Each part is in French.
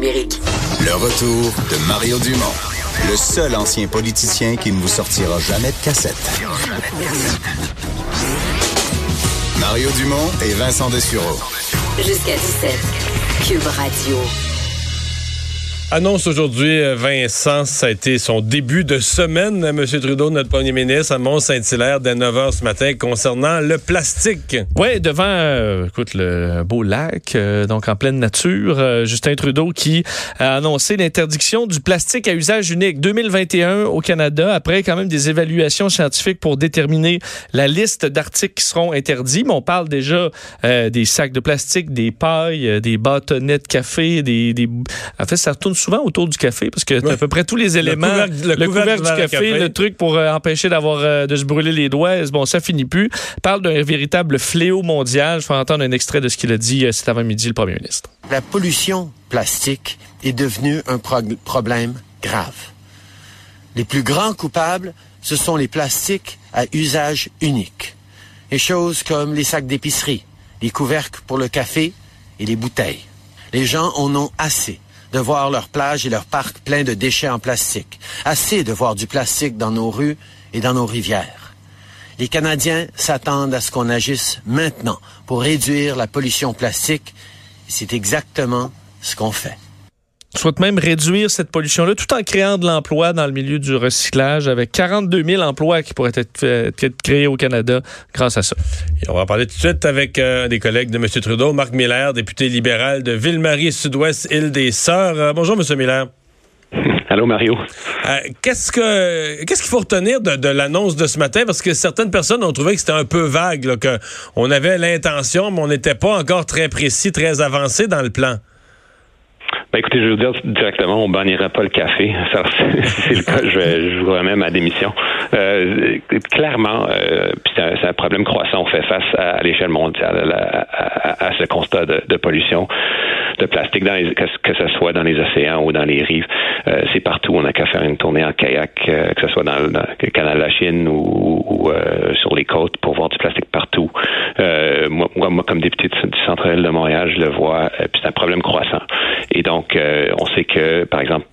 numérique. Le retour de Mario Dumont, le seul ancien politicien qui ne vous sortira jamais de cassette. Mario Dumont et Vincent Dessureau. Jusqu'à 17. Cube Radio. Annonce aujourd'hui, euh, Vincent, ça a été son début de semaine, M. Trudeau, notre premier ministre, à Mont-Saint-Hilaire, dès 9 h ce matin, concernant le plastique. Oui, devant, euh, écoute, le beau lac, euh, donc en pleine nature, Justin Trudeau qui a annoncé l'interdiction du plastique à usage unique 2021 au Canada, après quand même des évaluations scientifiques pour déterminer la liste d'articles qui seront interdits. Mais on parle déjà des sacs de plastique, des pailles, des bâtonnets de café, des, des... En fait, ça retourne souvent autour du café parce que à peu près tous les éléments, le couvercle, du café, le truc pour euh, empêcher d'avoir euh, de se brûler les doigts, bon, ça finit plus. Parle d'un véritable fléau mondial. Je vais entendre un extrait de ce qu'il a dit euh, cet avant-midi, le premier ministre. La pollution plastique est devenue un problème grave. Les plus grands coupables, ce sont les plastiques à usage unique. Les choses comme les sacs d'épicerie, les couvercles pour le café et les bouteilles. Les gens en ont assez de voir leurs plages et leurs parcs pleins de déchets en plastique. Assez de voir du plastique dans nos rues et dans nos rivières. Les Canadiens s'attendent à ce qu'on agisse maintenant pour réduire la pollution plastique. C'est exactement ce qu'on fait souhaite même réduire cette pollution-là tout en créant de l'emploi dans le milieu du recyclage avec 42 000 emplois qui pourraient être, être créés au Canada grâce à ça. on va parler tout de suite avec euh, des collègues de M. Trudeau, Marc Miller, député libéral de Ville-Marie-Sud-Ouest, île des Sœurs. Euh, bonjour, M. Miller. Allô, Mario. Euh, qu'est-ce que qu'est-ce qu'il faut retenir de, l'annonce de ce matin? Parce que certaines personnes ont trouvé que c'était un peu vague, qu'on avait l'intention, mais on n'était pas encore très précis, très avancé dans le plan. Ben écoutez, je vais vous dire directement, on bannira pas le café. si c'est le cas, je, vais, je vous remets ma démission. Euh, clairement, euh, c'est un, problème croissant. On fait face à, l'échelle mondiale à, à, ce constat de, de, pollution de plastique, dans les, que, que, ce soit dans les océans ou dans les rives. Euh, c'est partout. On n'a qu'à faire une tournée en kayak, euh, que ce soit dans, le canal de la Chine ou, ou euh, sur les côtes, pour voir du plastique partout. moi, comme député du centre-ville de Montréal, je le vois. puis c'est un problème croissant. Et donc euh, on sait que, par exemple,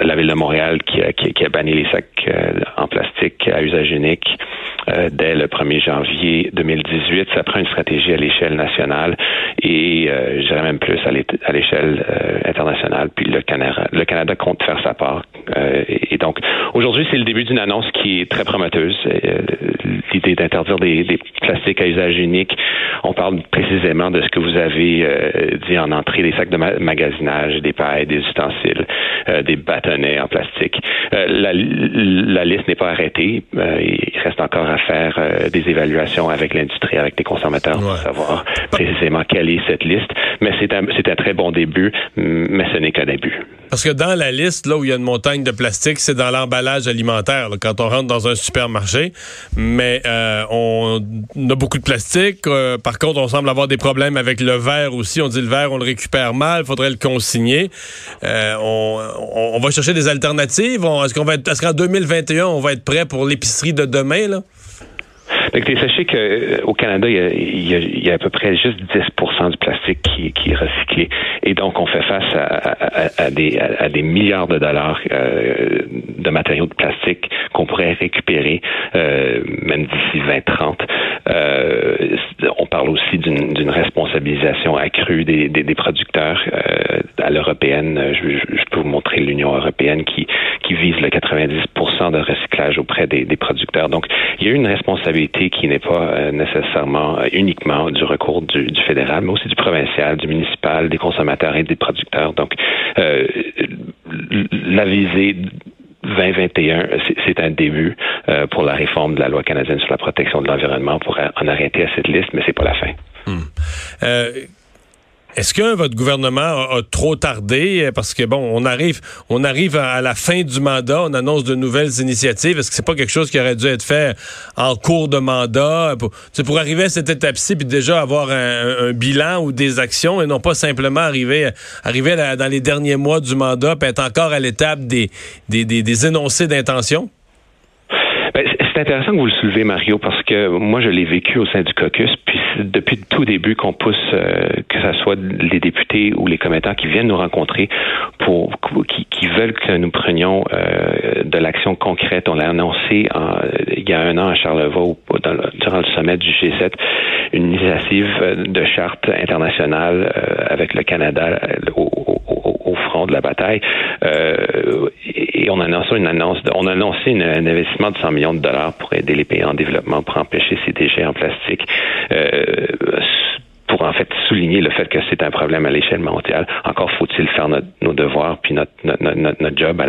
la ville de Montréal qui a, banni les sacs euh, en plastique à usage unique euh, dès le 1er janvier 2018. Ça prend une stratégie à l'échelle nationale et euh, je dirais même plus à l'échelle internationale. Puis le Canada, compte faire sa part. Et, donc, aujourd'hui, c'est le début d'une annonce qui est très prometteuse. L'idée d'interdire des, des, plastiques à usage unique. On parle précisément de ce que vous avez dit en entrée, des sacs de magasinage, des pailles, des ustensiles. Euh, des bâtonnets en plastique. Euh, la, la, liste n'est pas arrêtée. Euh, il reste encore à faire des évaluations avec l'industrie, avec les consommateurs pour savoir précisément quelle est cette liste. Mais c'est un, c'est un très bon début, mais ce n'est qu'un début. Parce que dans la liste, là où il y a une montagne de plastique, c'est dans l'emballage alimentaire, quand on rentre dans un supermarché. Mais on a beaucoup de plastique. par contre, on semble avoir des problèmes avec le verre aussi. On dit le verre, on le récupère mal, il faudrait le consigner. on, on, va chercher des alternatives? Est-ce qu'on va est-ce qu'en 2021, on va être prêt pour l'épicerie de demain, là? Écoutez, sachez qu'au euh, Canada, il y, a, à peu près juste 10 du plastique qui, est recyclé. Et donc, on fait face à, des, milliards de dollars euh, de matériaux de plastique qu'on pourrait récupérer euh, même d'ici 2030. on parle aussi d'une responsabilisation accrue des, producteurs à l'européenne. Je, peux vous montrer l'Union européenne qui, vise le 90 de recyclage auprès des, des producteurs. Donc, il y a une responsabilité qui n'est pas euh, nécessairement euh, uniquement du recours du, fédéral, mais aussi du provincial, du municipal, des consommateurs et des producteurs. Donc, euh, la visée 2021, c'est un début pour la réforme de la loi canadienne sur la protection de l'environnement pour en arrêter à cette liste, mais c'est pas la fin. Hmm. Est-ce que votre gouvernement a, trop tardé? Parce que bon, on arrive, on arrive à, la fin du mandat, on annonce de nouvelles initiatives. Est-ce que c'est pas quelque chose qui aurait dû être fait en cours de mandat? Pour, pour arriver à cette étape-ci puis déjà avoir un, bilan ou des actions et non pas simplement arriver, arriver dans les derniers mois du mandat puis être encore à l'étape des, des, des, des énoncés d'intention? C'est intéressant que vous le soulevez, Mario, parce que moi, je l'ai vécu au sein du caucus, puis depuis le tout début qu'on pousse, euh, que ce soit les députés ou les commettants qui viennent nous rencontrer pour qui, qui veulent que nous prenions euh, de l'action concrète. On l'a annoncé en, il y a un an à Charlevoix, dans durant le sommet du G7, une initiative de charte internationale euh, avec le Canada au, au, front de la bataille. et on a annoncé une annonce, on a annoncé un investissement de 100 millions de dollars pour aider les pays en développement pour empêcher ces déchets en plastique. Euh, en fait souligner le fait que c'est un problème à l'échelle mondiale. Encore faut-il faire nos devoirs puis notre, job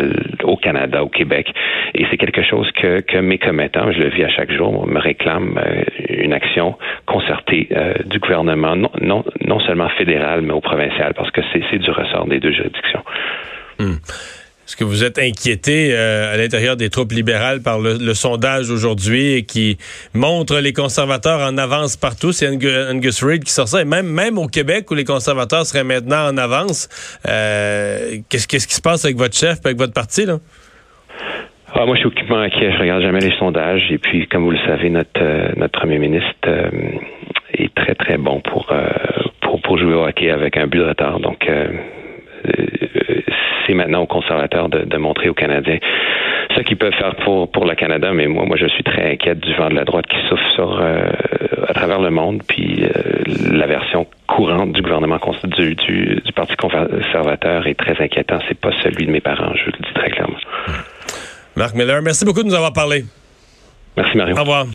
au Canada, au Québec. Et c'est quelque chose que, que mes commettants, je le vis à chaque jour, me réclament euh, une action concertée euh, du gouvernement, non seulement fédéral, mais au provincial, parce que c'est du ressort des deux juridictions. Hmm. Est-ce que vous êtes inquiété euh, à l'intérieur des troupes libérales par le, sondage aujourd'hui qui montre les conservateurs en avance partout? C'est Angus Reid qui sort ça. Et même, même au Québec, où les conservateurs seraient maintenant en avance, euh, qu'est-ce, qui se passe avec votre chef et avec votre parti? Là? Ah, moi, je suis aucunement inquiet. Je regarde jamais les sondages. Et puis, comme vous le savez, notre, euh, notre premier ministre est très, très bon pour, pour, pour jouer au hockey avec un but de retard. Donc, c'est maintenant aux conservateurs de, montrer aux Canadiens ce qu'ils peuvent faire pour, pour le Canada. Mais moi, moi, je suis très inquiète du vent de la droite qui souffle sur, euh, à travers le monde. Puis euh, la version courante du gouvernement du, du, du Parti conservateur est très inquiétant. C'est pas celui de mes parents, je le dis très clairement. Marc Miller, merci beaucoup de nous avoir parlé. Merci Mario. Au revoir.